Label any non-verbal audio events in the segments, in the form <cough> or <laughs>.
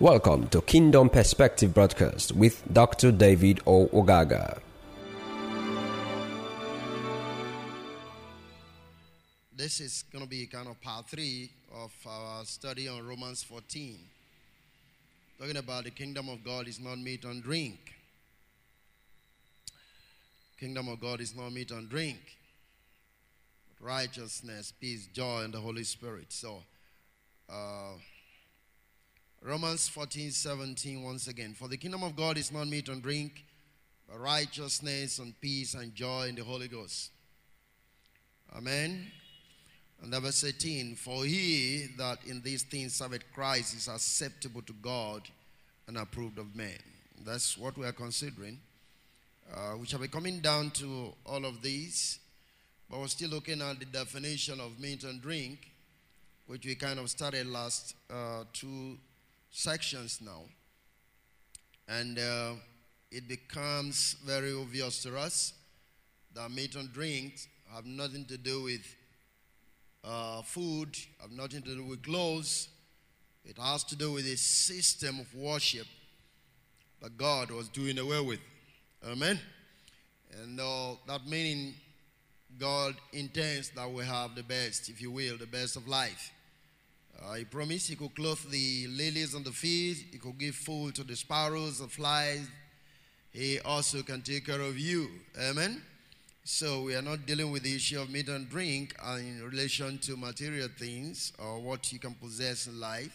Welcome to Kingdom Perspective Broadcast with Dr. David O. Ogaga. This is going to be kind of part three of our study on Romans 14. Talking about the kingdom of God is not meat and drink. Kingdom of God is not meat and drink, but righteousness, peace, joy, and the Holy Spirit. So, uh, Romans 14, 17, once again. For the kingdom of God is not meat and drink, but righteousness and peace and joy in the Holy Ghost. Amen. And verse 18, for he that in these things serveth Christ is acceptable to God and approved of men. That's what we are considering. Uh, we shall be coming down to all of these, but we're still looking at the definition of meat and drink, which we kind of started last uh, two sections now. And uh, it becomes very obvious to us that meat and drink have nothing to do with uh, food, have nothing to do with clothes. It has to do with a system of worship that God was doing away with. Amen. And uh, that meaning God intends that we have the best, if you will, the best of life. Uh, he promised he could clothe the lilies on the field, he could give food to the sparrows, the flies. He also can take care of you. Amen. So we are not dealing with the issue of meat and drink in relation to material things or what you can possess in life.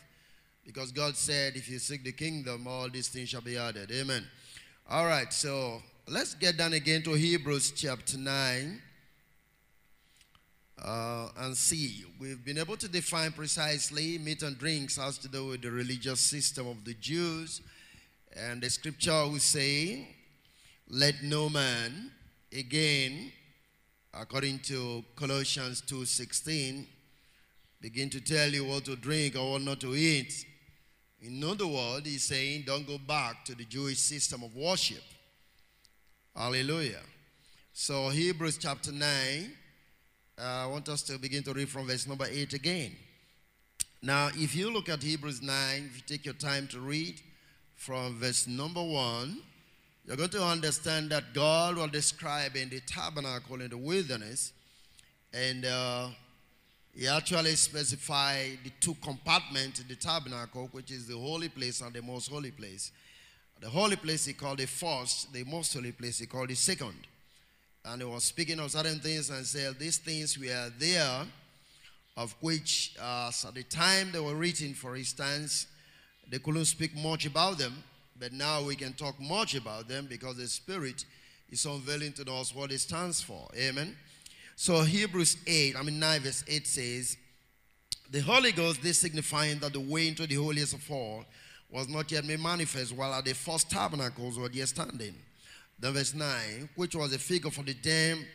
Because God said, if you seek the kingdom, all these things shall be added. Amen. All right, so let's get down again to Hebrews chapter 9 uh, and see. We've been able to define precisely meat and drinks has to do with the religious system of the Jews. And the scripture will say, Let no man, again, according to Colossians 2.16, begin to tell you what to drink or what not to eat. In other words, he's saying, don't go back to the Jewish system of worship. Hallelujah. So, Hebrews chapter 9, uh, I want us to begin to read from verse number 8 again. Now, if you look at Hebrews 9, if you take your time to read from verse number 1, you're going to understand that God was describing the tabernacle in the wilderness, and uh, He actually specified the two compartments in the tabernacle, which is the holy place and the most holy place. The holy place He called the first, the most holy place He called the second. And He was speaking of certain things and said, These things were there, of which uh, at the time they were written, for instance, they couldn't speak much about them but now we can talk much about them because the Spirit is unveiling to us what it stands for. Amen. So Hebrews 8, I mean 9 verse 8 says, The Holy Ghost, this signifying that the way into the holiest of all was not yet made manifest, while at the first tabernacles were yet standing. Then verse 9, which was a figure for the time,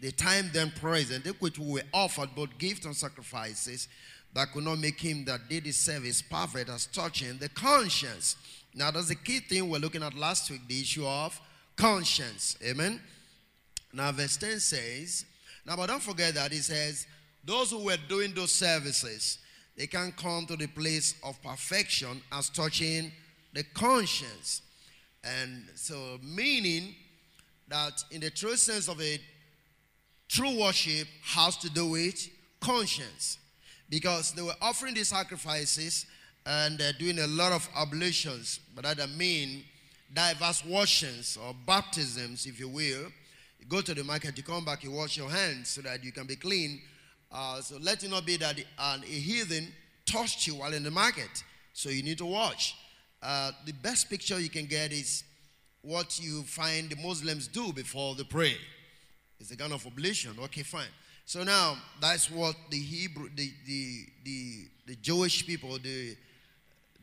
the time then present, which were offered both gifts and sacrifices that could not make him that did his service perfect as touching the conscience. Now, that's the key thing we're looking at last week the issue of conscience. Amen. Now, verse 10 says, now, but don't forget that it says, those who were doing those services, they can come to the place of perfection as touching the conscience. And so, meaning that in the true sense of it, true worship has to do with conscience because they were offering these sacrifices and uh, doing a lot of ablutions, but that mean diverse washings or baptisms, if you will. You go to the market, you come back, you wash your hands so that you can be clean. Uh, so let it not be that uh, a heathen touched you while in the market, so you need to wash. Uh, the best picture you can get is what you find the Muslims do before they pray. It's a kind of ablution. Okay, fine. So now that's what the Hebrew, the, the, the, the Jewish people, the,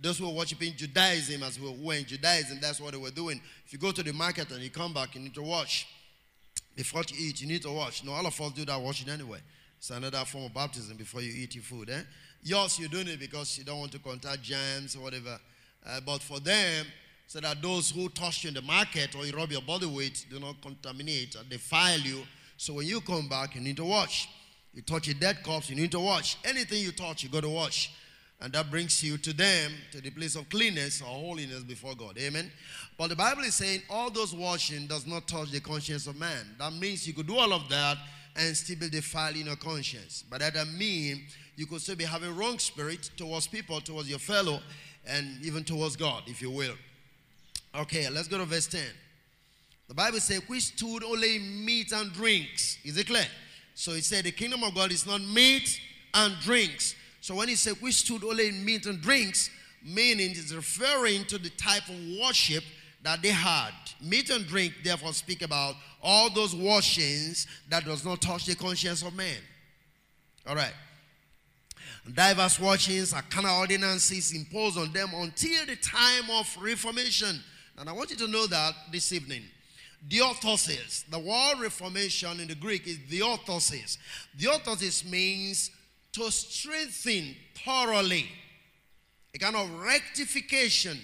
those who were worshiping Judaism as who were in Judaism, that's what they were doing. If you go to the market and you come back, you need to wash. Before you eat, you need to wash. No, all of us do that washing anyway. It's another form of baptism before you eat your food. Eh? Yours, you're doing it because you don't want to contact germs or whatever. Uh, but for them, so that those who touch you in the market or you rub your body with do not contaminate or defile you, so when you come back, you need to wash. You touch a dead corpse, you need to wash. Anything you touch, you got to wash. And that brings you to them, to the place of cleanness or holiness before God. Amen. But the Bible is saying all those washing does not touch the conscience of man. That means you could do all of that and still be defiled in your conscience. But that doesn't mean you could still be having wrong spirit towards people, towards your fellow, and even towards God, if you will. Okay, let's go to verse 10. The Bible says, which stood only meat and drinks. Is it clear? So it said the kingdom of God is not meat and drinks. So when he said which stood only meat and drinks, meaning it's referring to the type of worship that they had. Meat and drink, therefore, speak about all those washings that does not touch the conscience of man. All right. Diverse washings are carnal ordinances imposed on them until the time of reformation. And I want you to know that this evening. Diorthosis. The word reformation in the Greek is diorthosis. Diorthosis means to strengthen thoroughly, a kind of rectification.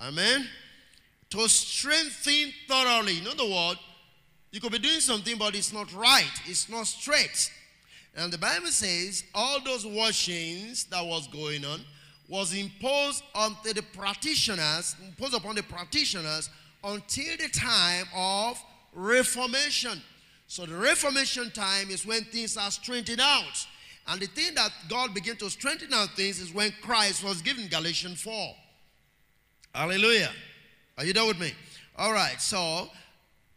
Amen. To strengthen thoroughly. In other words, you could be doing something, but it's not right, it's not straight. And the Bible says all those washings that was going on was imposed on the practitioners, imposed upon the practitioners until the time of reformation. So the reformation time is when things are straightened out. And the thing that God began to strengthen out things is when Christ was given Galatians 4. Hallelujah. Are you there with me? All right. So,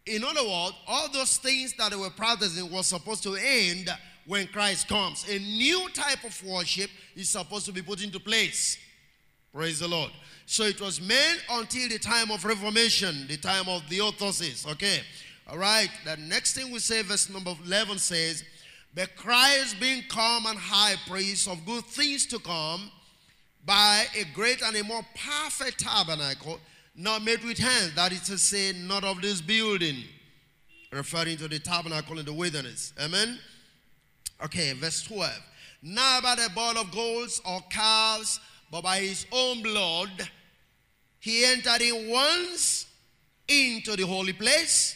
in other words, all those things that they were practicing was supposed to end when Christ comes. A new type of worship is supposed to be put into place. Praise the Lord. So it was meant until the time of Reformation, the time of diorthosis. Okay. All right. The next thing we say, verse number 11 says, But Christ being come and high priest of good things to come, by a great and a more perfect tabernacle, not made with hands, that is to say, not of this building, referring to the tabernacle in the wilderness. Amen. Okay, verse 12. Not by the blood of goats or calves, but by his own blood, he entered in once into the holy place,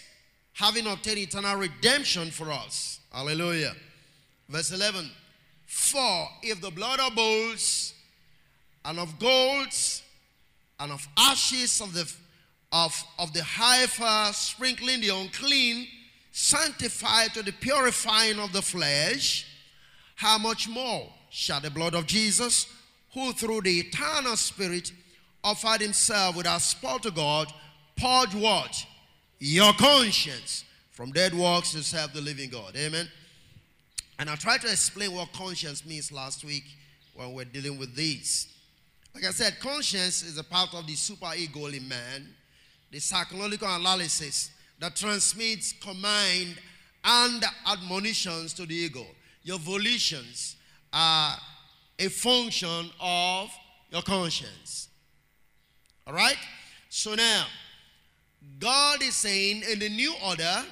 having obtained eternal redemption for us. Hallelujah. Verse 11. For if the blood of bulls and of goats and of ashes of the of, of the heifer sprinkling the unclean sanctified to the purifying of the flesh, how much more shall the blood of Jesus, who through the eternal Spirit offered himself without spot to God, purge what? Your conscience from dead works to serve the living God. Amen. And I tried to explain what conscience means last week when we're dealing with this. Like I said, conscience is a part of the super ego in man, the psychological analysis that transmits command and admonitions to the ego. Your volitions are a function of your conscience. All right? So now, God is saying in the new order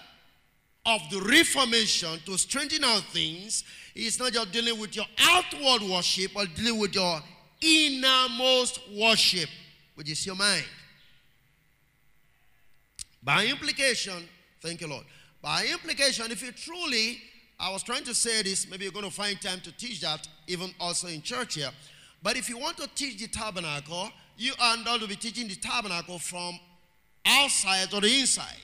of the reformation to strengthen our things, He's not just dealing with your outward worship, but dealing with your innermost worship, which is your mind. By implication, thank you, Lord. By implication, if you truly, I was trying to say this, maybe you're going to find time to teach that, even also in church here. But if you want to teach the tabernacle, you are not to be teaching the tabernacle from outside to the inside.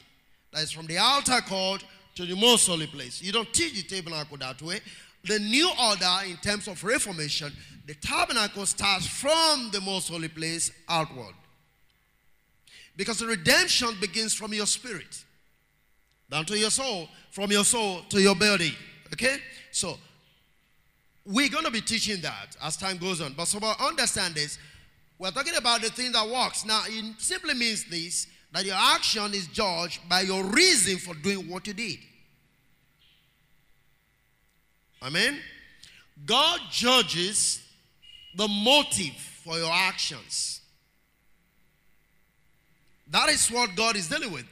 That is from the altar court to the most holy place. You don't teach the tabernacle that way. The new order, in terms of reformation, the tabernacle starts from the most holy place outward. Because the redemption begins from your spirit down to your soul, from your soul to your body. Okay? So, we're going to be teaching that as time goes on. But so understand this. We're talking about the thing that works. Now, it simply means this that your action is judged by your reason for doing what you did. Amen? God judges the motive for your actions. That is what God is dealing with.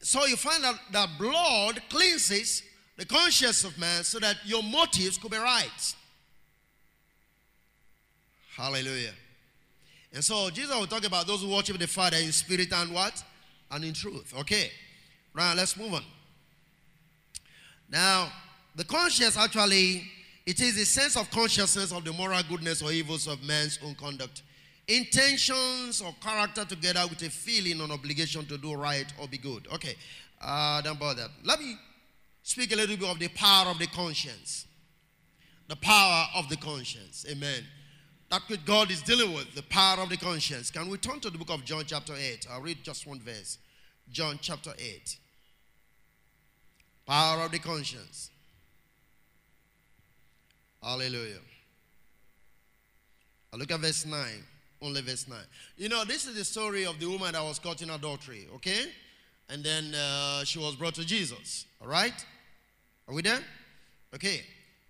So you find out that blood cleanses the conscience of man so that your motives could be right. Hallelujah. And so Jesus will talk about those who worship the Father in spirit and what? And in truth. Okay. Right, let's move on. Now, the conscience actually It is a sense of consciousness of the moral goodness or evils of man's own conduct. Intentions or character together with a feeling or obligation to do right or be good. Okay, uh, don't bother. Let me speak a little bit of the power of the conscience. The power of the conscience. Amen. That which God is dealing with, the power of the conscience. Can we turn to the book of John, chapter 8? I'll read just one verse. John, chapter 8. Power of the conscience. Hallelujah. I look at verse 9. Only verse 9. You know, this is the story of the woman that was caught in adultery, okay? And then uh, she was brought to Jesus, all right? Are we there? Okay.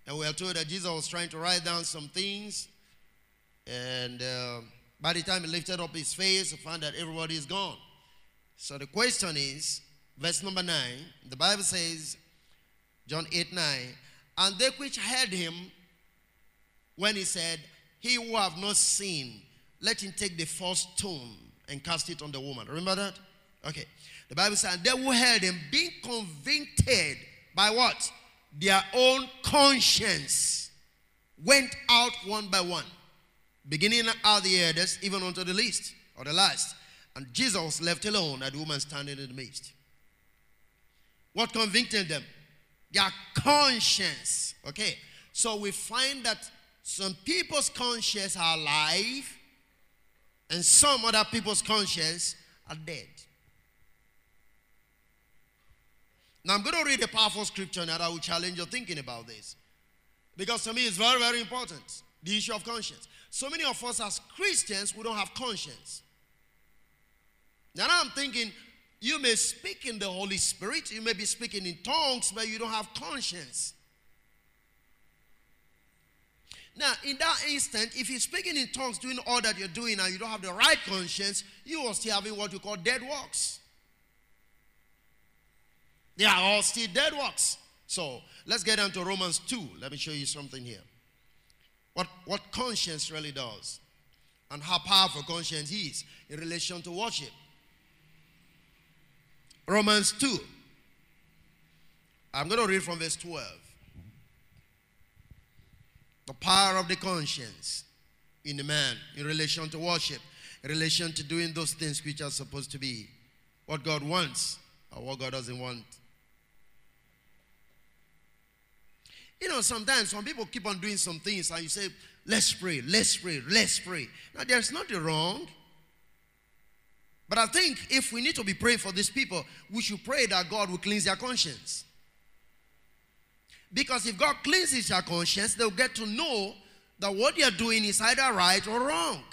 And we are told that Jesus was trying to write down some things. And uh, by the time he lifted up his face, he found that everybody is gone. So the question is, verse number 9, the Bible says, John 8 9, and they which heard him when he said, He who have not seen, let him take the first stone and cast it on the woman. Remember that? Okay. The Bible says, they who heard him being convicted by what? Their own conscience went out one by one, beginning at the eldest, even unto the least or the last. And Jesus was left alone, and the woman standing in the midst. What convicted them? Their conscience. Okay. So we find that some people's conscience are alive, and some other people's conscience are dead. Now I'm going to read a powerful scripture now that will challenge your thinking about this. Because to me it's very, very important. The issue of conscience. So many of us as Christians, we don't have conscience. Now I'm thinking, you may speak in the Holy Spirit, you may be speaking in tongues, but you don't have conscience. Now, in that instant, if you're speaking in tongues, doing all that you're doing, and you don't have the right conscience, you are still having what we call dead works. They are all still dead works. So let's get down to Romans 2. Let me show you something here. What, what conscience really does, and how powerful conscience is in relation to worship. Romans 2. I'm going to read from verse 12. The power of the conscience in the man in relation to worship, in relation to doing those things which are supposed to be what God wants or what God doesn't want. You know, sometimes some people keep on doing some things and you say, let's pray, let's pray, let's pray. Now, there's nothing wrong. But I think if we need to be praying for these people, we should pray that God will cleanse their conscience. Because if God cleanses your conscience, they'll get to know that what you're doing is either right or wrong.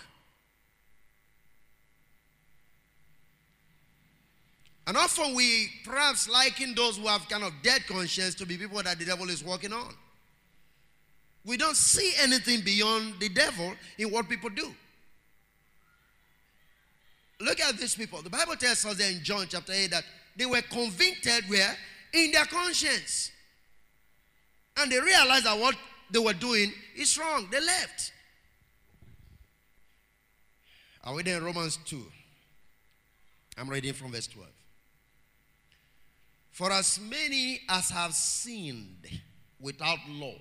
And often we perhaps liken those who have kind of dead conscience to be people that the devil is working on. We don't see anything beyond the devil in what people do. Look at these people. The Bible tells us in John chapter 8 that they were convicted where? In their conscience. And they realized that what they were doing is wrong. They left. Are we there in Romans 2? I'm reading from verse 12. For as many as have sinned without law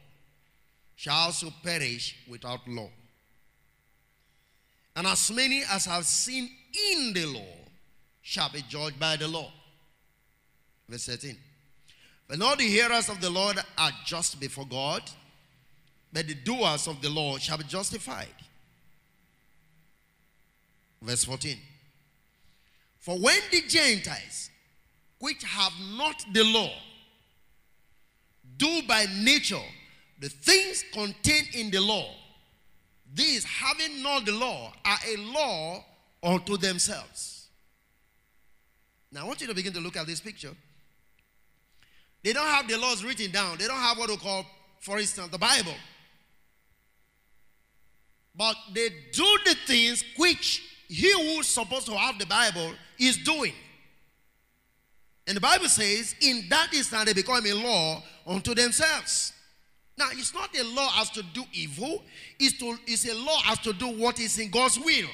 shall also perish without law. And as many as have sinned in the law shall be judged by the law. Verse 13. But not the hearers of the Lord are just before God, but the doers of the law shall be justified. Verse 14. For when the Gentiles which have not the law do by nature the things contained in the law, these having not the law are a law unto themselves. Now I want you to begin to look at this picture. They don't have the laws written down. They don't have what we call, for instance, the Bible. But they do the things which he who's supposed to have the Bible is doing. And the Bible says, in that instant they become a law unto themselves. Now, it's not a law as to do evil, it's, to, it's a law as to do what is in God's will.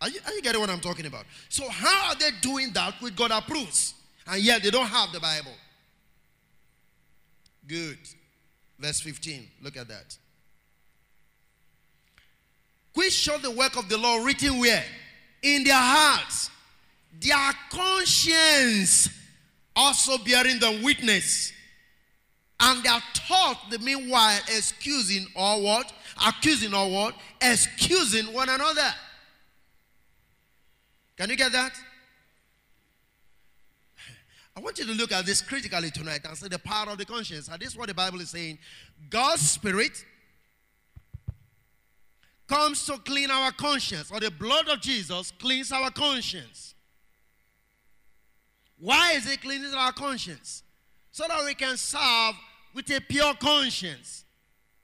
Are you, are you getting what I'm talking about? So, how are they doing that which God approves? And yet they don't have the Bible. Good. Verse 15. Look at that. Which show the work of the law written where? In their hearts. Their conscience also bearing them witness. And they are taught the meanwhile excusing or what? Accusing or what? Excusing one another. Can you get that? I want you to look at this critically tonight and say the power of the conscience. And this is what the Bible is saying. God's Spirit comes to clean our conscience, or the blood of Jesus cleans our conscience. Why is it cleaning our conscience? So that we can serve with a pure conscience,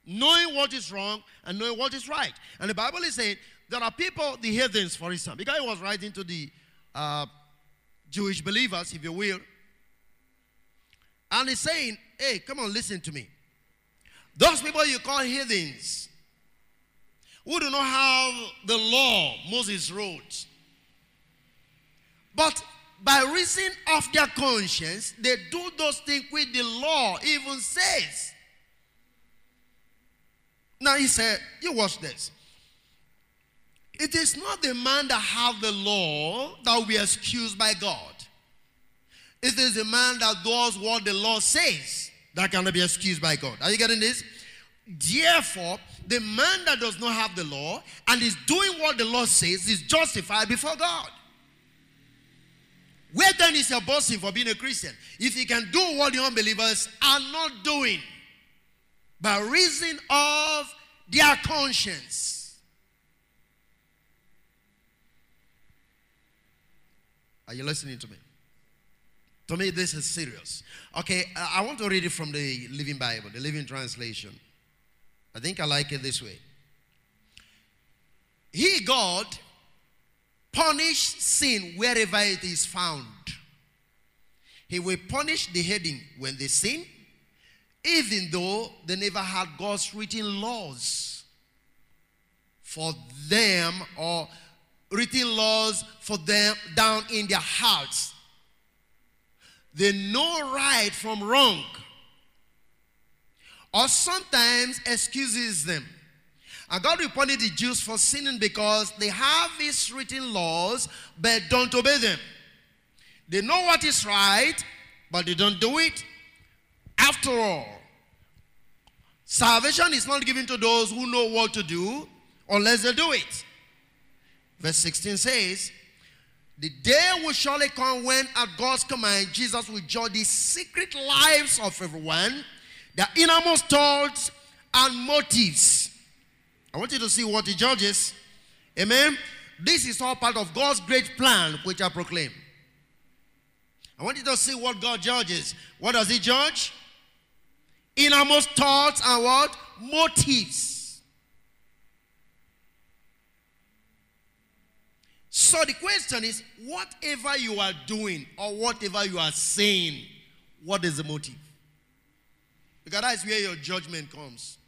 knowing what is wrong and knowing what is right. And the Bible is saying there are people, the heathens, for instance, because he was writing to the uh, Jewish believers, if you will, and he's saying, hey, come on, listen to me. Those people you call heathens, who do not have the law Moses wrote, but by reason of their conscience, they do those things which the law even says. Now he said, you watch this. It is not the man that have the law that will be excused by God. It is a man that does what the law says that cannot be excused by God. Are you getting this? Therefore, the man that does not have the law and is doing what the law says is justified before God. Where then is your boasting for being a Christian? If he can do what the unbelievers are not doing by reason of their conscience. Are you listening to me? To me, this is serious. Okay, I want to read it from the Living Bible, the Living Translation. I think I like it this way. He, God, punish sin wherever it is found. He will punish the heading when they sin, even though they never had God's written laws for them or written laws for them down in their hearts they know right from wrong. Or sometimes excuses them. And God punish the Jews for sinning because they have His written laws but don't obey them. They know what is right, but they don't do it. After all, salvation is not given to those who know what to do unless they do it. Verse 16 says, the day will surely come when, at God's command, Jesus will judge the secret lives of everyone, their innermost thoughts and motives. I want you to see what he judges. Amen. This is all part of God's great plan, which I proclaim. I want you to see what God judges. What does he judge? Innermost thoughts and what? Motives. So the question is whatever you are doing or whatever you are saying, what is the motive? Because that's where your judgment comes.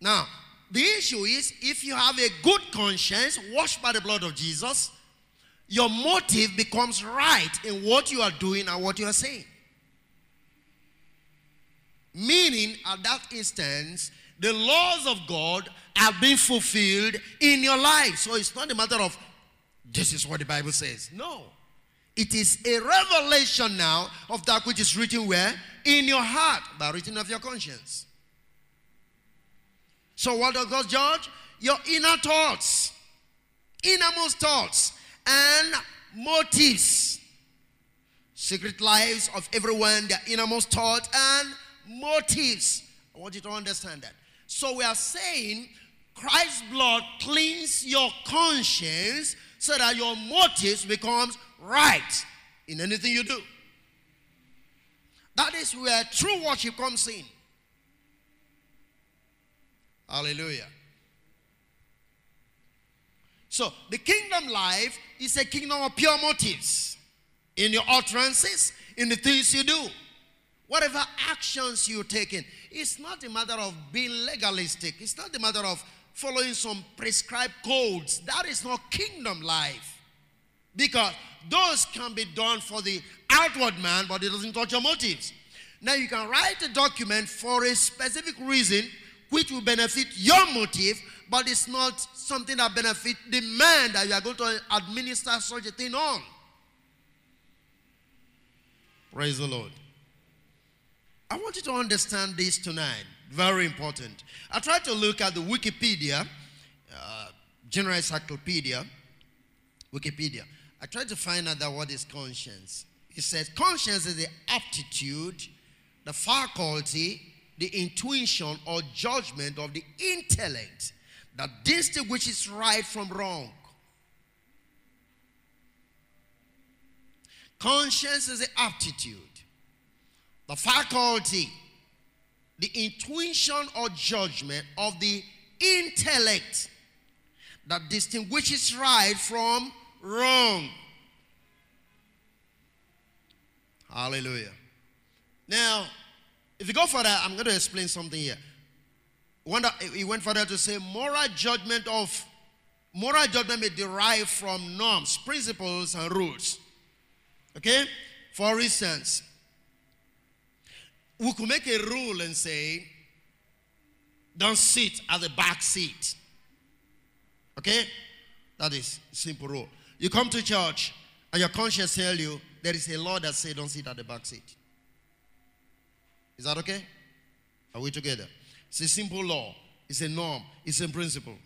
Now, the issue is if you have a good conscience washed by the blood of Jesus, your motive becomes right in what you are doing and what you are saying. Meaning, at that instance, the laws of God have been fulfilled in your life. So it's not a matter of this is what the Bible says. No. It is a revelation now of that which is written where? In your heart, by written of your conscience. So what does God judge? Your inner thoughts, innermost thoughts, and motives. Secret lives of everyone, their innermost thought and motives. I want you to understand that. So we are saying Christ's blood cleans your conscience so that your motives becomes right in anything you do. That is where true worship comes in. Hallelujah. So, the kingdom life is a kingdom of pure motives in your utterances, in the things you do. Whatever actions you're taking, it's not a matter of being legalistic. It's not a matter of following some prescribed codes. That is not kingdom life. Because those can be done for the outward man, but it doesn't touch your motives. Now you can write a document for a specific reason which will benefit your motive, but it's not something that benefit the man that you are going to administer such a thing on. Praise the Lord. I want you to understand this tonight. Very important. I tried to look at the Wikipedia, uh, General Encyclopedia, Wikipedia. I tried to find out that what is conscience. It says conscience is the aptitude, the faculty, the intuition or judgment of the intellect that distinguishes right from wrong. Conscience is the aptitude, the faculty, the intuition or judgment of the intellect that distinguishes right from wrong. Hallelujah. Now, if you go further, I'm going to explain something here. He went further to say moral judgment of moral judgment may derive from norms, principles, and rules. Okay? For instance, we could make a rule and say, don't sit at the back seat. Okay? That is simple rule. You come to church and your conscience tell you there is a law that says don't sit at the back seat. Is that okay? Are we together? It's a simple law. It's a norm. It's a principle.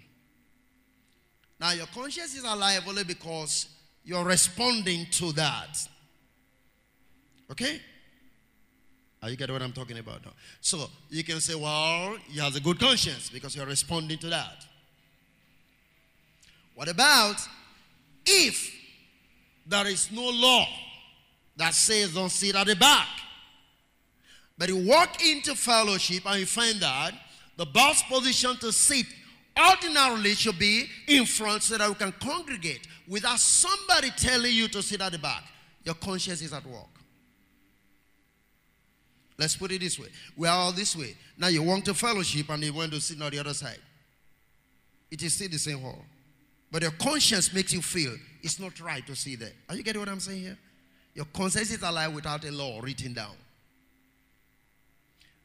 Now your conscience is alive only because you're responding to that. Okay? Are you getting what I'm talking about now? So you can say, well, you have a good conscience because you're responding to that. What about if there is no law that says don't sit at the back? But you walk into fellowship and you find that the best position to sit ordinarily should be in front so that we can congregate without somebody telling you to sit at the back. Your conscience is at work. Let's put it this way. We are all this way. Now you want to fellowship and you want to sit on the other side. It is still the same hall. But your conscience makes you feel it's not right to see there. Are you getting what I'm saying here? Your conscience is alive without a law written down.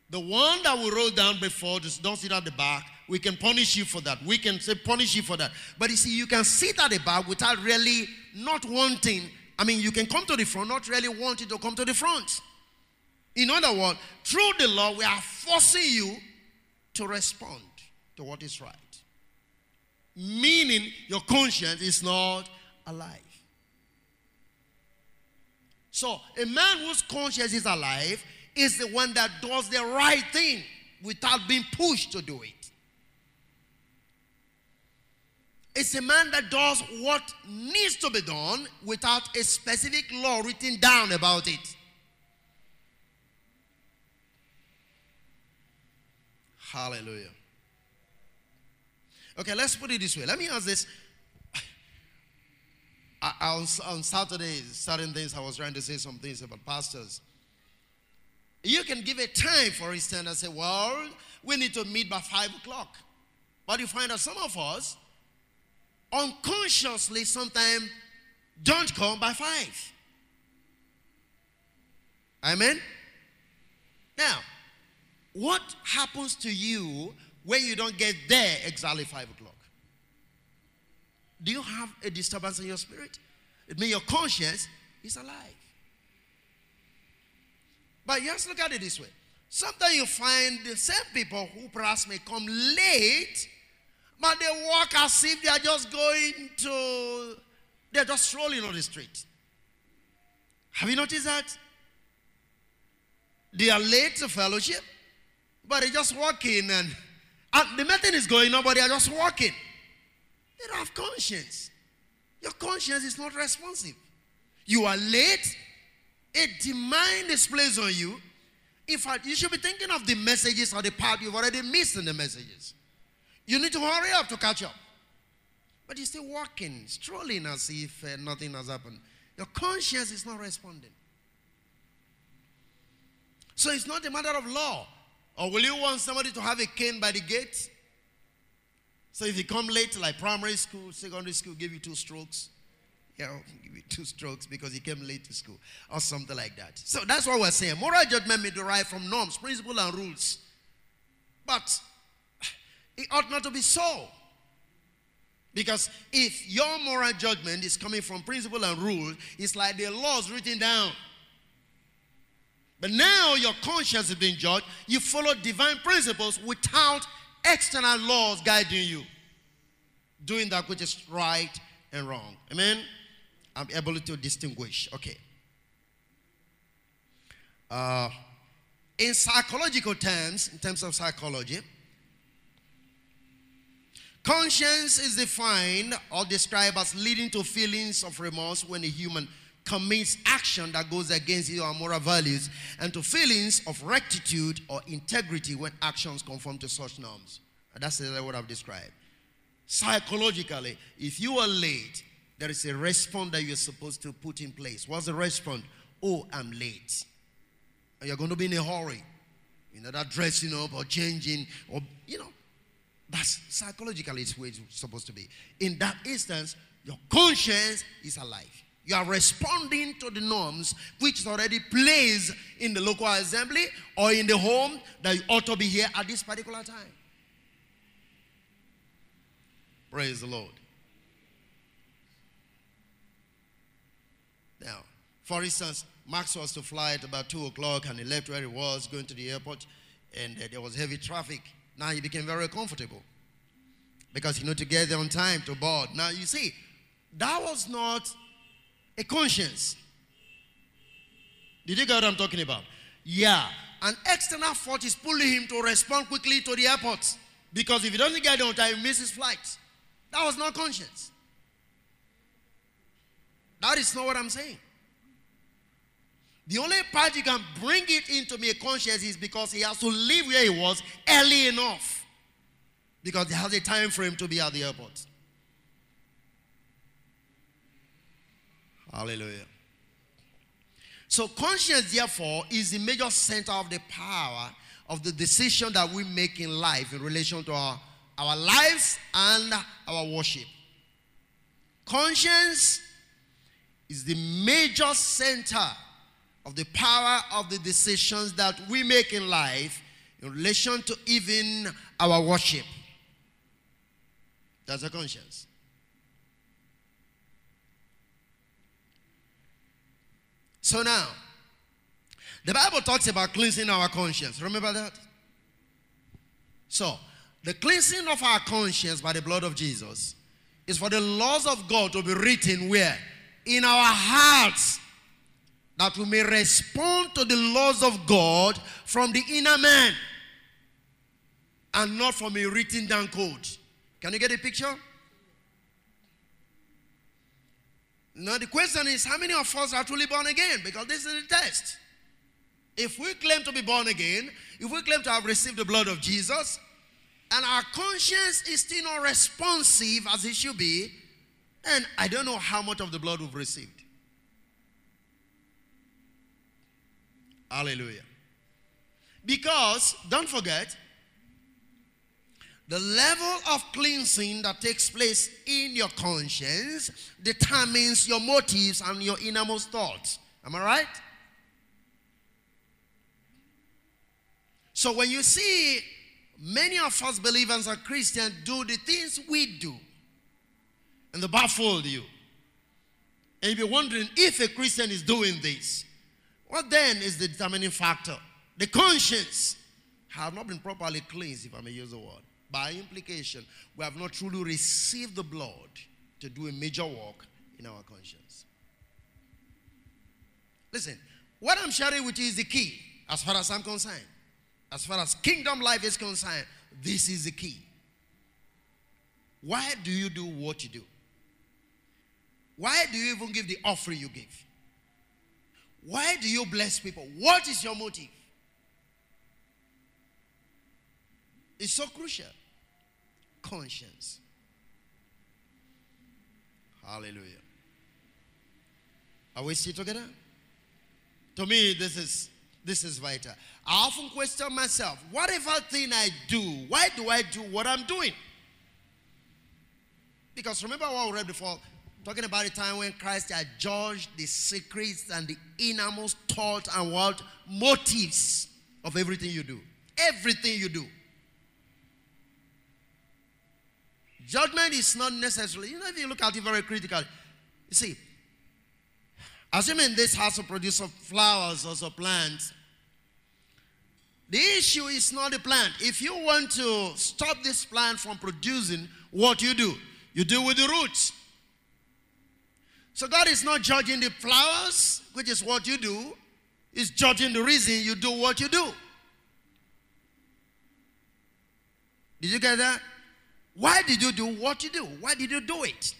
The one that we wrote down before, just don't sit at the back. We can punish you for that. We can say punish you for that. But you see, you can sit at the back without really not wanting. I mean, you can come to the front, not really wanting to come to the front. In other words, through the law, we are forcing you to respond to what is right. Meaning your conscience is not alive. So, a man whose conscience is alive is the one that does the right thing without being pushed to do it. It's a man that does what needs to be done without a specific law written down about it. Hallelujah. Okay, let's put it this way. Let me ask this. I, I was, on Saturday, certain things, I was trying to say some things about pastors. You can give a time, for instance, and say, well, we need to meet by 5 o'clock. But you find that some of us unconsciously sometimes don't come by 5. Amen? Now, what happens to you when you don't get there exactly 5 o'clock? Do you have a disturbance in your spirit? It means your conscience is alive. But just look at it this way. Sometimes you find the same people who perhaps may come late, but they walk as if they are just going to, they're just strolling on the street. Have you noticed that? They are late to fellowship, but they're just walking and, and the meeting is going on, but they are just walking. They don't have conscience. Your conscience is not responsive. You are late, a demand is placed on you. In fact, you should be thinking of the messages or the part you've already missed in the messages. You need to hurry up to catch up. But you're still walking, strolling as if uh, nothing has happened. Your conscience is not responding. So it's not a matter of law. Or will you want somebody to have a cane by the gate? So if you come late, like primary school, secondary school, give you two strokes, I'll <laughs> give you two strokes because he came late to school or something like that. So that's what we're saying. Moral judgment may derive from norms, principles, and rules. But <sighs> it ought not to be so. Because if your moral judgment is coming from principle and rule, it's like the laws written down. But now your conscience is being judged. You follow divine principles without external laws guiding you. Doing that which is right and wrong. Amen? I'm able to distinguish. Okay. Uh, in psychological terms, in terms of psychology, conscience is defined or described as leading to feelings of remorse when a human commits action that goes against your moral values and to feelings of rectitude or integrity when actions conform to such norms. That's what I've described. Psychologically, if you are late, there is a response that you're supposed to put in place. What's the response? Oh, I'm late. And you're going to be in a hurry. You know, that dressing up or changing or, you know, that's psychologically it's where it's supposed to be. In that instance, your conscience is alive. You are responding to the norms which is already placed in the local assembly or in the home that you ought to be here at this particular time. Praise the Lord. Now, for instance, Max was to fly at about 2 o'clock and he left where he was going to the airport and uh, there was heavy traffic. Now he became very comfortable because he knew to get there on time to board. Now, you see, that was not a conscience. Did you get what I'm talking about? Yeah. An external force is pulling him to respond quickly to the airport. Because if he doesn't get there on time, he misses flight. That was not conscience. That is not what I'm saying. The only part you can bring it into me conscience is because he has to leave where he was early enough. Because he has a time frame to be at the airport. Hallelujah. So, conscience, therefore, is the major center of the power of the decision that we make in life in relation to our, our lives and our worship. Conscience is the major center of the power of the decisions that we make in life in relation to even our worship. That's a conscience. So now, the Bible talks about cleansing our conscience. Remember that? So, the cleansing of our conscience by the blood of Jesus is for the laws of God to be written where? In our hearts. That we may respond to the laws of God from the inner man and not from a written down code. Can you get a picture? Now, the question is how many of us are truly born again? Because this is the test. If we claim to be born again, if we claim to have received the blood of Jesus, and our conscience is still not responsive as it should be, then I don't know how much of the blood we've received. Hallelujah. Because, don't forget, the level of cleansing that takes place in your conscience determines your motives and your innermost thoughts. Am I right? So when you see many of us believers and Christians do the things we do, and they baffled you, and you're wondering if a Christian is doing this, what then is the determining factor? The conscience have not been properly cleansed, if I may use the word. By implication, we have not truly received the blood to do a major work in our conscience. Listen, what I'm sharing with you is the key as far as I'm concerned. As far as kingdom life is concerned, this is the key. Why do you do what you do? Why do you even give the offering you give? Why do you bless people? What is your motive? It's so crucial. Conscience. Hallelujah. Are we still together? To me, this is this is vital. I often question myself, whatever thing I do, why do I do what I'm doing? Because remember what we read before, Talking about the time when Christ had judged the secrets and the innermost thoughts and what motives of everything you do. Everything you do. Judgment is not necessarily, you know, if you look at it very critically, you see, assuming this has to produce flowers or some plants, the issue is not the plant. If you want to stop this plant from producing, what you do? You deal with the roots. So God is not judging the flowers, which is what you do. He's judging the reason you do what you do. Did you get that? Why did you do what you do? Why did you do it?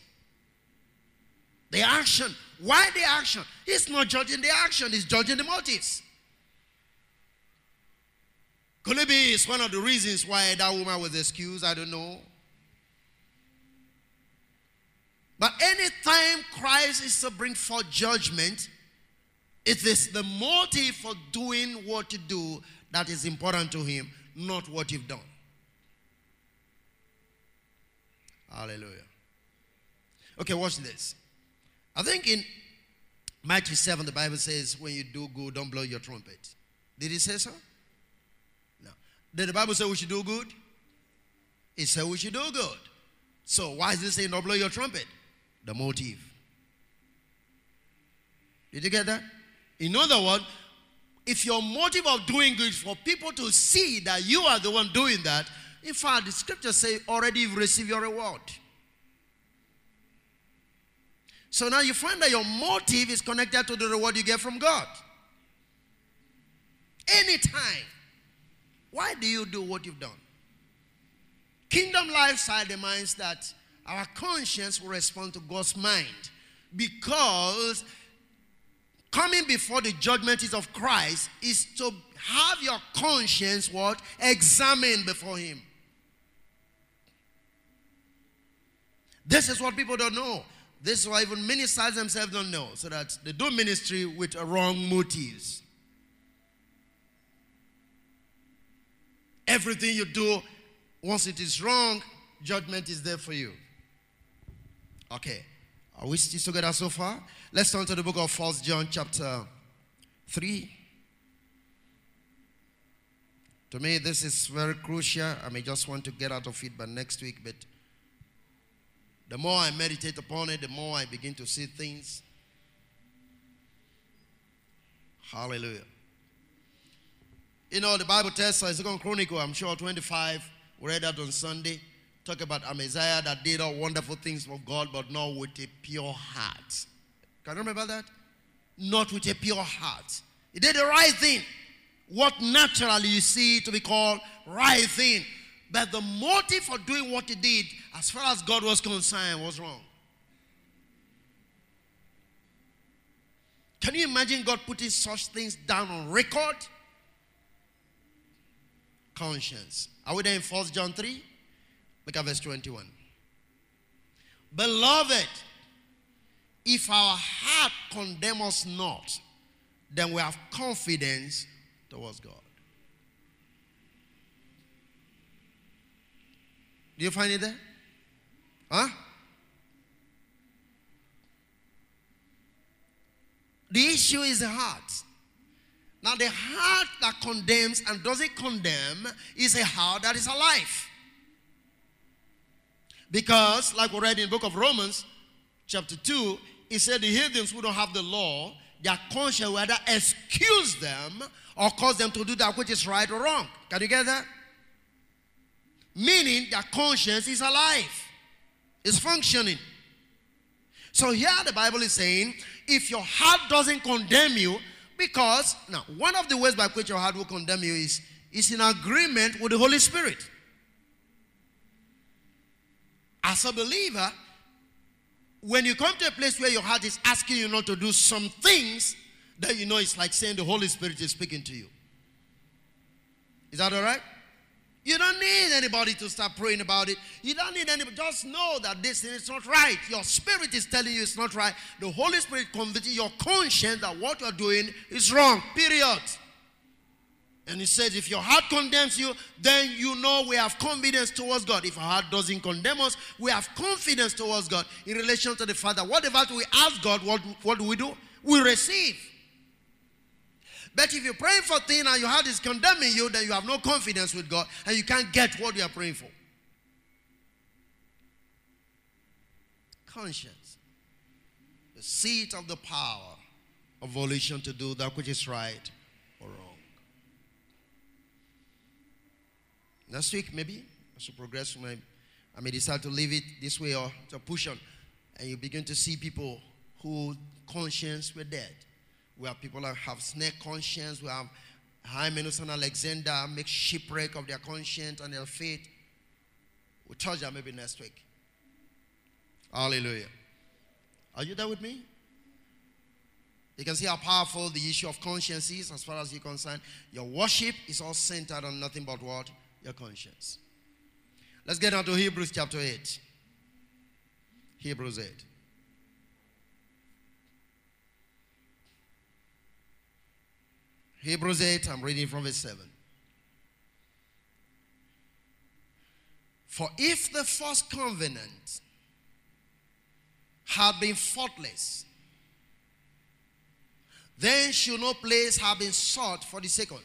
The action. Why the action? He's not judging the action, he's judging the motives. Could it be it's one of the reasons why that woman was excused? I don't know. But anytime Christ is to bring forth judgment, it is the motive for doing what you do that is important to him, not what you've done. Hallelujah. Okay, watch this. I think in Matthew 7, the Bible says, when you do good, don't blow your trumpet. Did he say so? No. Did the Bible say we should do good? It said we should do good. So why is it saying don't blow your trumpet? The motive. Did you get that? In other words, if your motive of doing good is for people to see that you are the one doing that, in fact, the scriptures say already you've received your reward. So now you find that your motive is connected to the reward you get from God. Anytime. Why do you do what you've done? Kingdom lifestyle demands that our conscience will respond to God's mind because coming before the judgment is of Christ is to have your conscience what examined before him This is what people don't know. This is why even ministers themselves don't know, so that they do ministry with wrong motives. Everything you do, once it is wrong, judgment is there for you. Okay. Are we still together so far? Let's turn to the book of First John chapter 3. To me, this is very crucial. I may just want to get out of it by next week, but the more I meditate upon it, the more I begin to see things. Hallelujah. You know, the Bible tells us, Second Chronicle, I'm sure 25, we read that on Sunday. Talk about Amaziah that did all wonderful things for God, but not with a pure heart. Can you remember that? Not with a pure heart. He did the right thing. What naturally you see to be called right thing. But the motive for doing what he did, as far as God was concerned, was wrong. Can you imagine God putting such things down on record? Conscience. Are we there in 1 John 3? Look at verse 21. Beloved, if our heart condemn us not, then we have confidence towards God. Do you find it there? Huh? The issue is the heart. Now, the heart that condemns and doesn't condemn is a heart that is alive. Because, like we read in the book of Romans, chapter 2, it said the heathens who don't have the law, their conscience will either excuse them or cause them to do that which is right or wrong. Can you get that? Meaning that conscience is alive, is functioning. So here the Bible is saying, if your heart doesn't condemn you, because now one of the ways by which your heart will condemn you is is in agreement with the Holy Spirit. As a believer, when you come to a place where your heart is asking you not to do some things, then you know it's like saying the Holy Spirit is speaking to you. Is that all right? You don't need anybody to start praying about it. You don't need anybody. Just know that this thing is not right. Your spirit is telling you it's not right. The Holy Spirit convicting your conscience that what you're doing is wrong. Period. And he says, if your heart condemns you, then you know we have confidence towards God. If our heart doesn't condemn us, we have confidence towards God in relation to the Father. Whatever we ask God, what, what do we do? We receive. But if you're praying for things and your heart is condemning you, then you have no confidence with God and you can't get what you are praying for. Conscience, the seat of the power of volition to do that which is right or wrong. Next week, maybe, as you progress, I may decide to leave it this way or to push on. And you begin to see people who conscience were dead. We have people have snake conscience. We have Hymenaeus and Alexander make shipwreck of their conscience and their faith. We'll touch that maybe next week. Hallelujah. Are you there with me? You can see how powerful the issue of conscience is as far as you're concerned. Your worship is all centered on nothing but what? Your conscience. Let's get on to Hebrews chapter 8. Hebrews 8. Hebrews 8, I'm reading from verse 7. For if the first covenant had been faultless, then should no place have been sought for the second.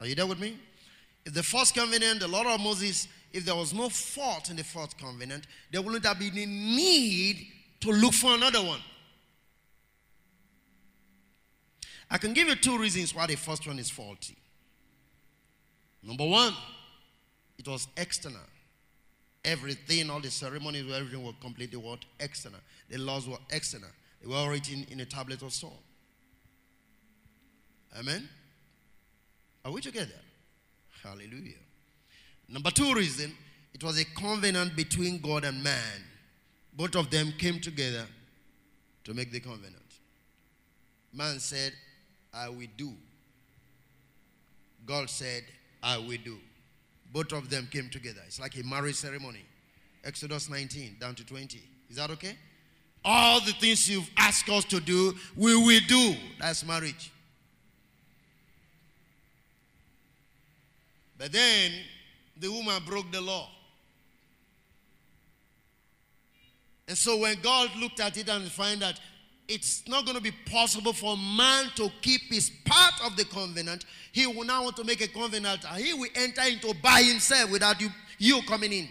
Are you there with me? If the first covenant, the law of Moses, if there was no fault in the first covenant, there wouldn't have been a need to look for another one. I can give you two reasons why the first one is faulty. Number one, it was external. Everything, all the ceremonies, everything was completely what? External. The laws were external. They were written in a tablet of stone. Amen? Are we together? Hallelujah. Number two reason, it was a covenant between God and man. Both of them came together to make the covenant. Man said, I will do. God said, I will do. Both of them came together. It's like a marriage ceremony. Exodus 19 down to 20. Is that okay? All the things you've asked us to do, we will do. That's marriage. But then the woman broke the law. And so when God looked at it and found that it's not going to be possible for man to keep his part of the covenant, he will now want to make a covenant. He will enter into by himself without you, you coming in.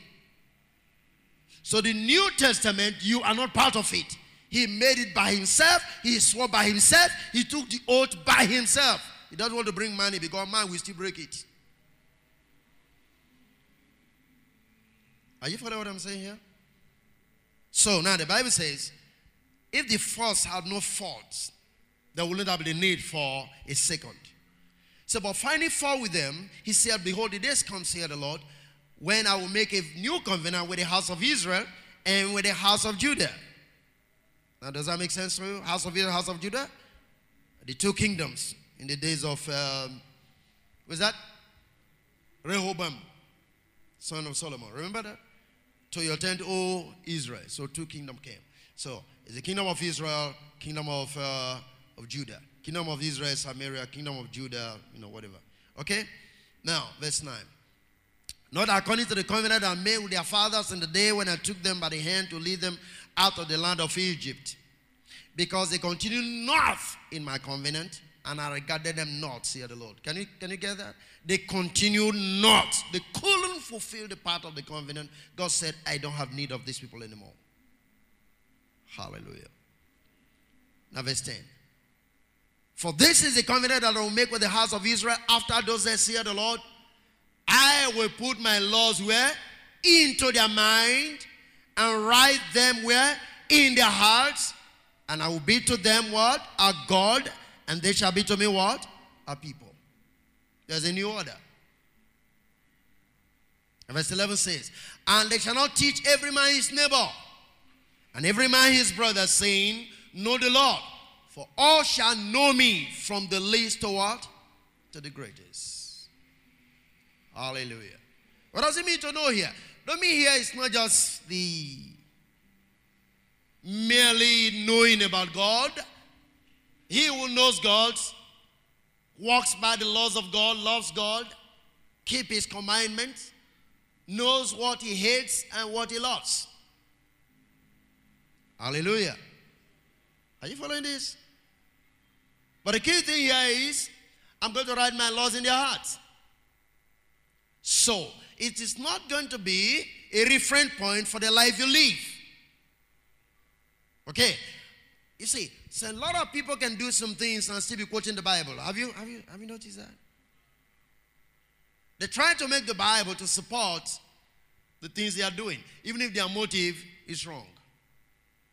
So the New Testament, you are not part of it. He made it by himself. He swore by himself. He took the oath by himself. He doesn't want to bring money because man will still break it. Are you following what I'm saying here? So now the Bible says, if the first had no faults, there wouldn't have been a need for a second. So, but finding fault with them, he said, Behold, the days come, here the Lord, when I will make a new covenant with the house of Israel and with the house of Judah. Now, does that make sense to you? House of Israel, house of Judah? The two kingdoms in the days of, um, was that? Rehoboam, son of Solomon. Remember that? To your tent, O Israel. So two kingdoms came. So it's the kingdom of Israel, kingdom of, uh, of Judah. Kingdom of Israel, Samaria, kingdom of Judah, you know, whatever. Okay? Now, verse 9. Not according to the covenant I made with their fathers in the day when I took them by the hand to lead them out of the land of Egypt. Because they continued not in my covenant, and I regarded them not, saith the Lord. Can you, can you get that? They continued not. They couldn't fulfill the part of the covenant. God said, I don't have need of these people anymore. Hallelujah. Now, verse 10. For this is the covenant that I will make with the house of Israel after those days, saith the Lord. I will put my laws where? Into their mind and write them where? In their hearts. And I will be to them what? A God. And they shall be to me what? A people. There's a new order. And verse 11 says, And they shall not teach every man his neighbor, and every man his brother, saying, Know the Lord, for all shall know me from the least to what? To the greatest. Hallelujah. What does it mean to know here? Don't mean here not just the merely knowing about God. He who knows God walks by the laws of God, loves God, keep his commandments, knows what he hates and what he loves. Hallelujah. Are you following this? But the key thing here is I'm going to write my laws in their hearts. So, it is not going to be a reference point for the life you live. Okay? You see, so a lot of people can do some things and still be quoting the Bible. Have you, have you, have you noticed that? They try to make the Bible to support the things they are doing, even if their motive is wrong.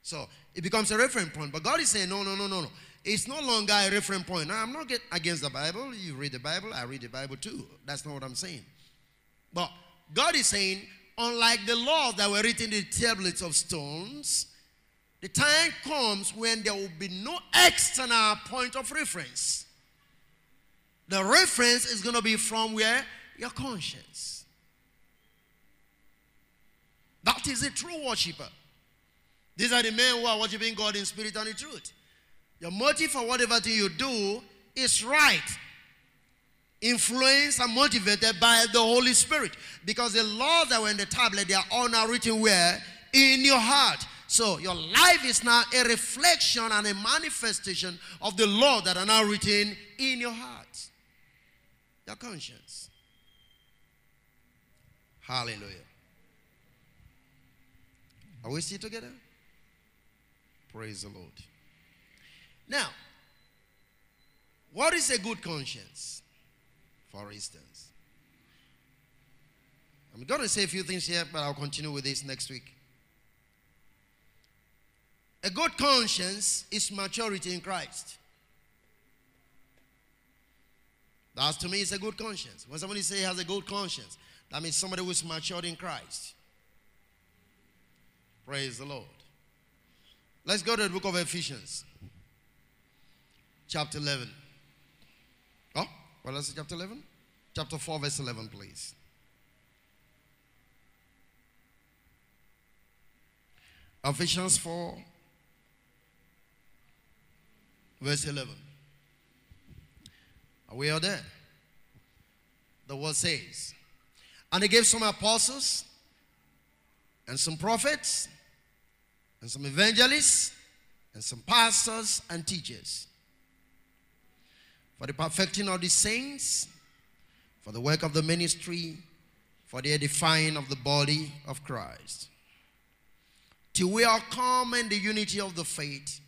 So it becomes a reference point. But God is saying, no, no, no, no, no. It's no longer a reference point. Now, I'm not against the Bible. You read the Bible, I read the Bible too. That's not what I'm saying. But God is saying, unlike the laws that were written in the tablets of stones, the time comes when there will be no external point of reference. The reference is going to be from where? Your conscience. That is a true worshiper. These are the men who are worshiping God in spirit and in truth. Your motive for whatever thing you do is right. Influenced and motivated by the Holy Spirit. Because the laws that were in the tablet, they are all now written where? In your heart. So your life is now a reflection and a manifestation of the law that are now written in your heart, your conscience. Hallelujah. Are we still together? Praise the Lord. Now, what is a good conscience? For instance, I'm going to say a few things here, but I'll continue with this next week. A good conscience is maturity in Christ. That to me is a good conscience. When somebody say he has a good conscience, that means somebody who is matured in Christ. Praise the Lord. Let's go to the book of Ephesians, chapter 11. Oh, what is it, chapter 11? Chapter 4, verse 11, please. Ephesians 4, verse 11. Are we all there? The word says, And he gave some apostles, and some prophets, and some evangelists, and some pastors and teachers for the perfecting of the saints, for the work of the ministry, for the edifying of the body of Christ. Till we are come in the unity of the faith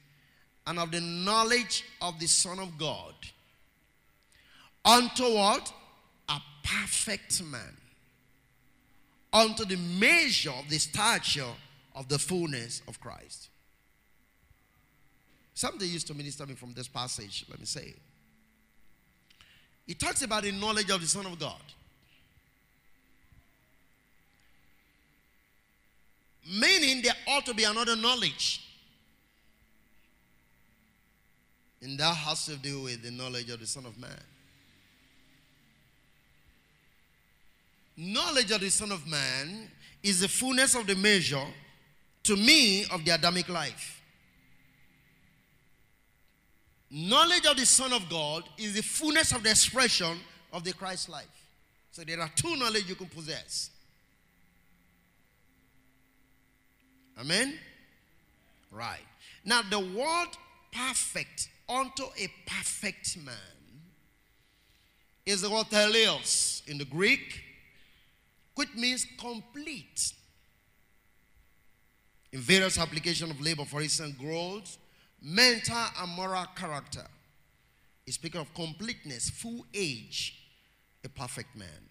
and of the knowledge of the Son of God. Unto what? A perfect man. Unto the measure of the stature of the fullness of Christ. Somebody used to minister me from this passage, let me say. He talks about the knowledge of the Son of God. Meaning there ought to be another knowledge And that has to do with the knowledge of the Son of Man. Knowledge of the Son of Man is the fullness of the measure, to me, of the Adamic life. Knowledge of the Son of God is the fullness of the expression of the Christ life. So there are two knowledge you can possess. Amen? Right. Now, the word perfect unto a perfect man is the word teleos in the Greek, which means complete. In various applications of labor, for instance, growth, mental and moral character. It's speaking of completeness, full age, a perfect man.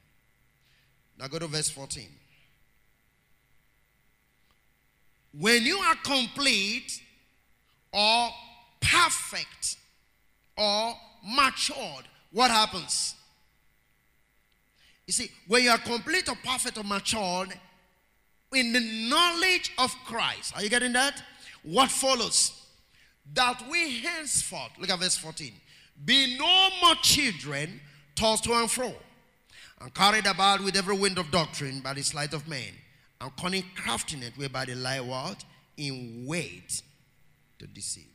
Now go to verse 14. When you are complete or perfect or matured, what happens? You see, when you are complete or perfect or matured in the knowledge of Christ, are you getting that? What follows? That we henceforth, look at verse 14, be no more children tossed to and fro and carried about with every wind of doctrine by the sleight of men and cunning craftiness whereby they lie what? In wait to deceive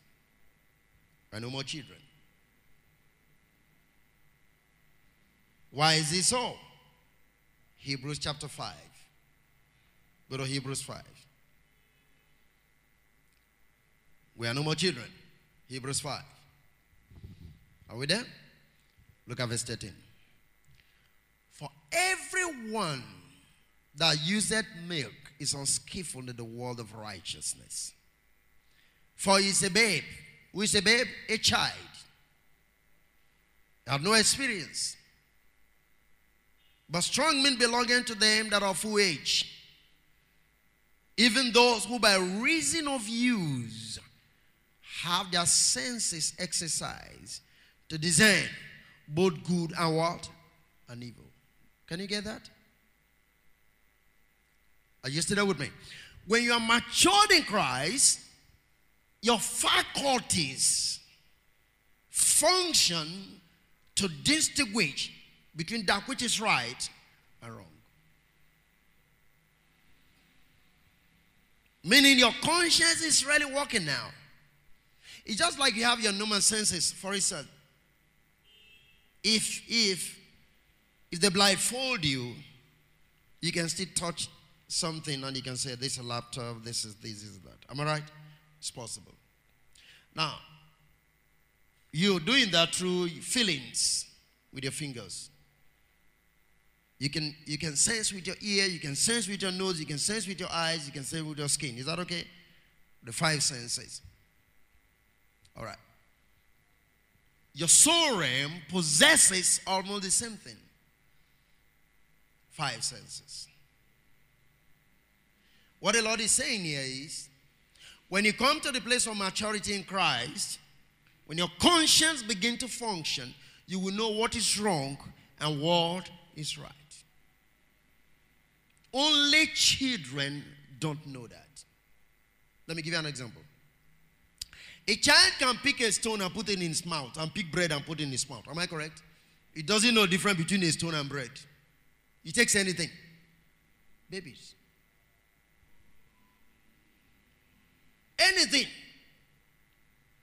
and no more children. Why is this so? Hebrews chapter 5. Go to Hebrews 5. We are no more children. Hebrews 5. Are we there? Look at verse 13. For everyone that useth milk is unskillful in the world of righteousness. For he is a babe. Who is a babe? A child. Have no experience. But strong men belonging to them that are full age. Even those who by reason of use have their senses exercised to discern both good and what? And evil. Can you get that? Are you still there with me? When you are matured in Christ, your faculties function to distinguish between that which is right and wrong. Meaning your conscience is really working now. It's just like you have your normal senses. For instance, if if if they blindfold you, you can still touch something and you can say, This is a laptop, this is this is that. Am I right? It's possible. Now, you're doing that through feelings with your fingers. You can, you can sense with your ear, you can sense with your nose, you can sense with your eyes, you can sense with your skin. Is that okay? The five senses. All right. Your soul realm possesses almost the same thing. Five senses. What the Lord is saying here is when you come to the place of maturity in Christ, when your conscience begin to function, you will know what is wrong and what is right. Only children don't know that. Let me give you an example. A child can pick a stone and put it in his mouth, and pick bread and put it in his mouth. Am I correct? He doesn't know the difference between a stone and bread. He takes anything. Babies. Anything.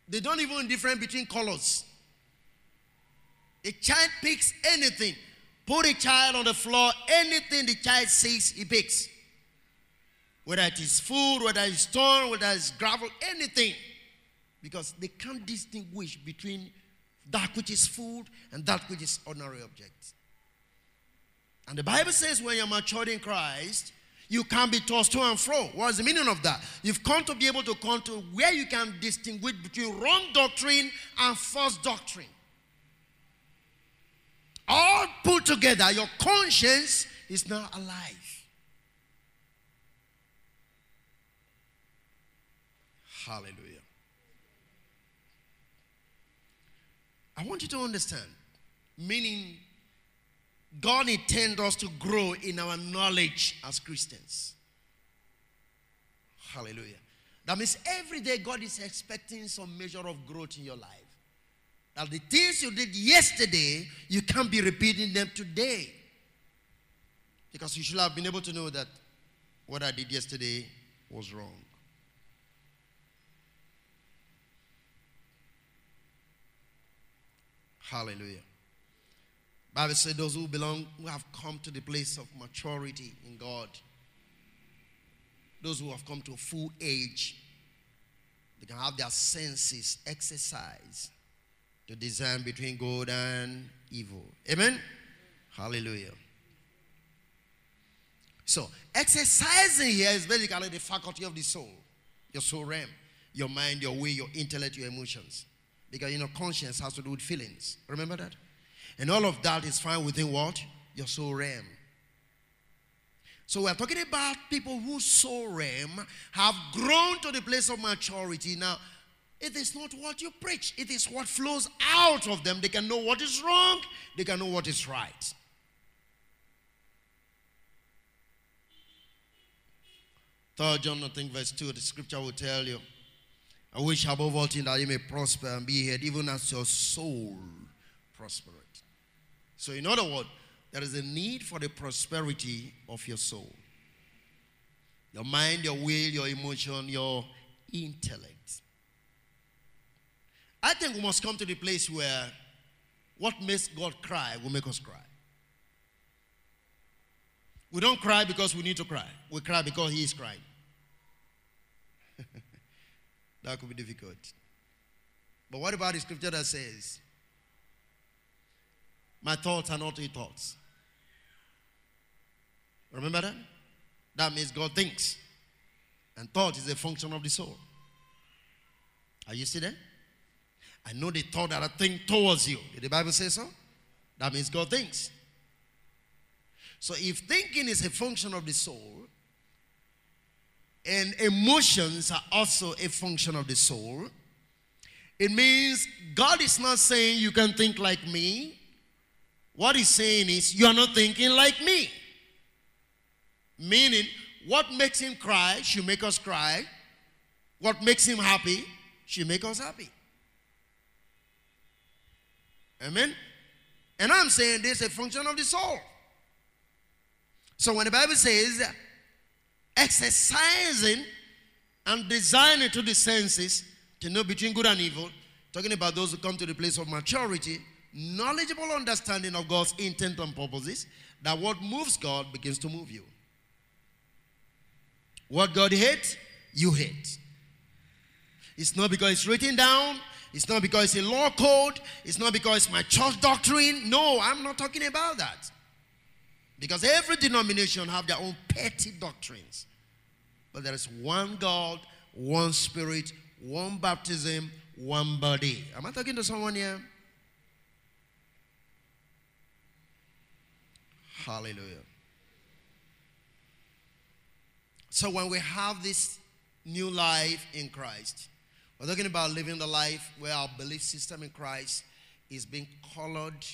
They don't even difference between colors. A child picks anything. Put a child on the floor, anything the child sees, he picks. Whether it is food, whether it's stone, whether it's gravel, anything. Because they can't distinguish between that which is food and that which is ordinary objects. And the Bible says when you're matured in Christ, you can't be tossed to and fro. What's the meaning of that? You've come to be able to come to where you can distinguish between wrong doctrine and false doctrine. All put together, your conscience is now alive. Hallelujah. I want you to understand, meaning God intends us to grow in our knowledge as Christians. Hallelujah. That means every day God is expecting some measure of growth in your life. That the things you did yesterday, you can't be repeating them today. Because you should have been able to know that what I did yesterday was wrong. Hallelujah. Bible says those who belong, who have come to the place of maturity in God, those who have come to a full age, they can have their senses exercised to discern between good and evil. Amen? Hallelujah. So, exercising here is basically the faculty of the soul, your soul realm, your mind, your will, your intellect, your emotions. Because you know, conscience has to do with feelings. Remember that? And all of that is found within what? Your soul realm. So we're talking about people whose soul realm have grown to the place of maturity. Now, it is not what you preach, it is what flows out of them. They can know what is wrong, they can know what is right. Third John, I think, verse 2, the scripture will tell you, I wish above all things that you may prosper and be head, even as your soul prospereth. So, in other words, there is a need for the prosperity of your soul. Your mind, your will, your emotion, your intellect. I think we must come to the place where what makes God cry will make us cry. We don't cry because we need to cry. We cry because he is crying. <laughs> that could be difficult. But what about the scripture that says, My thoughts are not your thoughts? Remember that? That means God thinks. And thought is a function of the soul. Are you see that? I know the thought that I think towards you. Did the Bible say so? That means God thinks. So if thinking is a function of the soul, and emotions are also a function of the soul, it means God is not saying you can think like me. What he's saying is you are not thinking like me. Meaning, what makes him cry should make us cry. What makes him happy should make us happy. Amen? And I'm saying this is a function of the soul. So when the Bible says exercising and designing to the senses to know between good and evil, talking about those who come to the place of maturity, knowledgeable understanding of God's intent and purposes, that what moves God begins to move you. What God hates, you hate. It's not because it's written down, it's not because it's a law code, it's not because it's my church doctrine. No, I'm not talking about that. Because every denomination have their own petty doctrines. But there is one God, one spirit, one baptism, one body. Am I talking to someone here? Hallelujah. So when we have this new life in Christ, we're talking about living the life where our belief system in Christ is being colored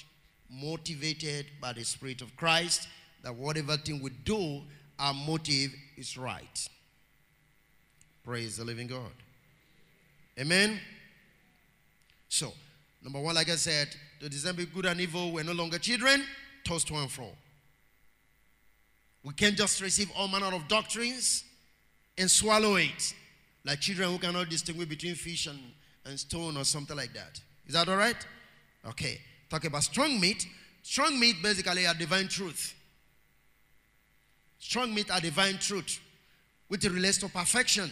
motivated by the Spirit of Christ, that whatever thing we do, our motive is right. Praise the living God. Amen. So, number one, like I said, to discern good and evil, we're no longer children, tossed to and fro. We can't just receive all manner of doctrines and swallow it, like children who cannot distinguish between fish and, and stone or something like that. Is that all right? Okay. Talk about strong meat. Strong meat basically are divine truth. Strong meat are divine truth, which relates to perfection.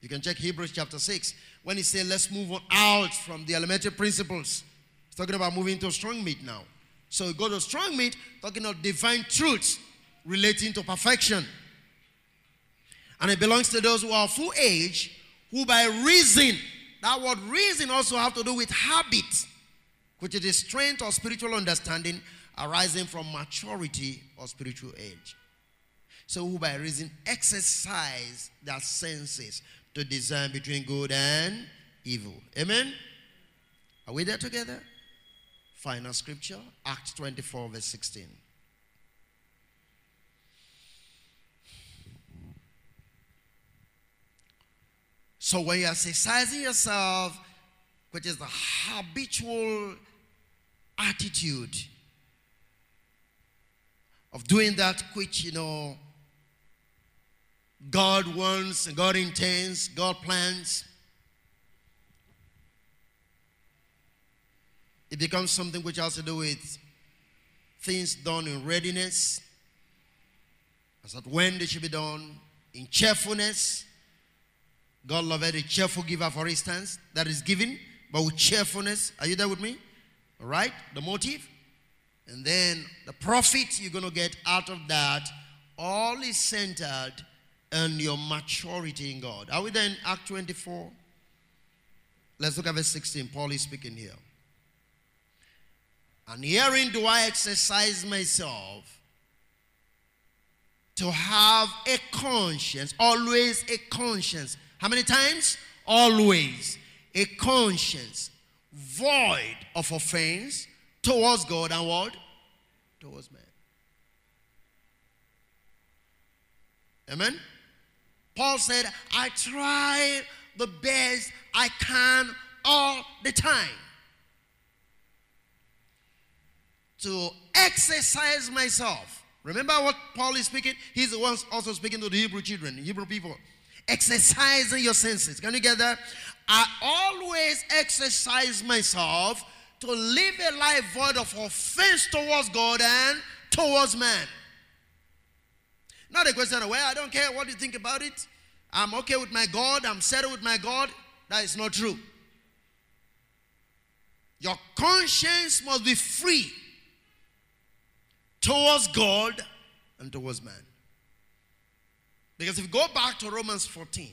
You can check Hebrews chapter 6 when he said, Let's move on out from the elementary principles. He's talking about moving to strong meat now. So go to strong meat, talking of divine truths relating to perfection. And it belongs to those who are full age, who by reason, that word reason also have to do with habit which is the strength or spiritual understanding arising from maturity or spiritual age. So, who by reason exercise their senses to discern between good and evil. Amen? Are we there together? Final scripture, Acts 24, verse 16. So, when you're exercising yourself, which is the habitual attitude of doing that which, you know, God wants, God intends, God plans. It becomes something which has to do with things done in readiness, as at when they should be done, in cheerfulness. God loved a cheerful giver, for instance, that is given, but with cheerfulness. Are you there with me? All right? The motive. And then the profit you're going to get out of that all is centered on your maturity in God. Are we there in Act 24? Let's look at verse 16. Paul is speaking here. And herein do I exercise myself to have a conscience, always a conscience. How many times? Always a conscience void of offense towards God and what? Towards man. Amen? Paul said, I try the best I can all the time to exercise myself. Remember what Paul is speaking? He's the one also speaking to the Hebrew children, Hebrew people. Exercising your senses. Can you get that? I always exercise myself to live a life void of offense towards God and towards man. Not a question of, well, I don't care what you think about it. I'm okay with my God. I'm settled with my God. That is not true. Your conscience must be free towards God and towards man. Because if you go back to Romans 14,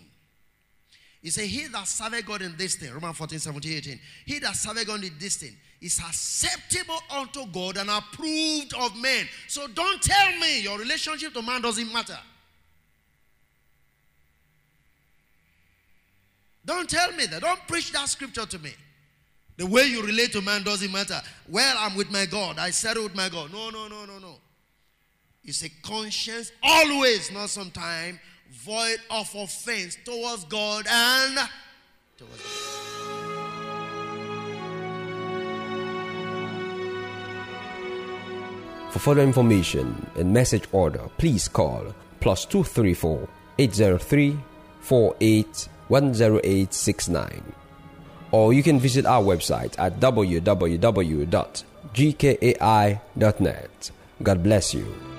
he said, He that serveth God in this thing, Romans 14, 17, 18, he that serveth God in this thing is acceptable unto God and approved of men. So don't tell me your relationship to man doesn't matter. Don't tell me that. Don't preach that scripture to me. The way you relate to man doesn't matter. Well, I'm with my God. I settle with my God. No, no, no, no, no. It's a conscience, always, not sometime, void of offense towards God and towards God. For further information and message order, please call plus 234 803 48 10869. Or you can visit our website at www.gkai.net. God bless you.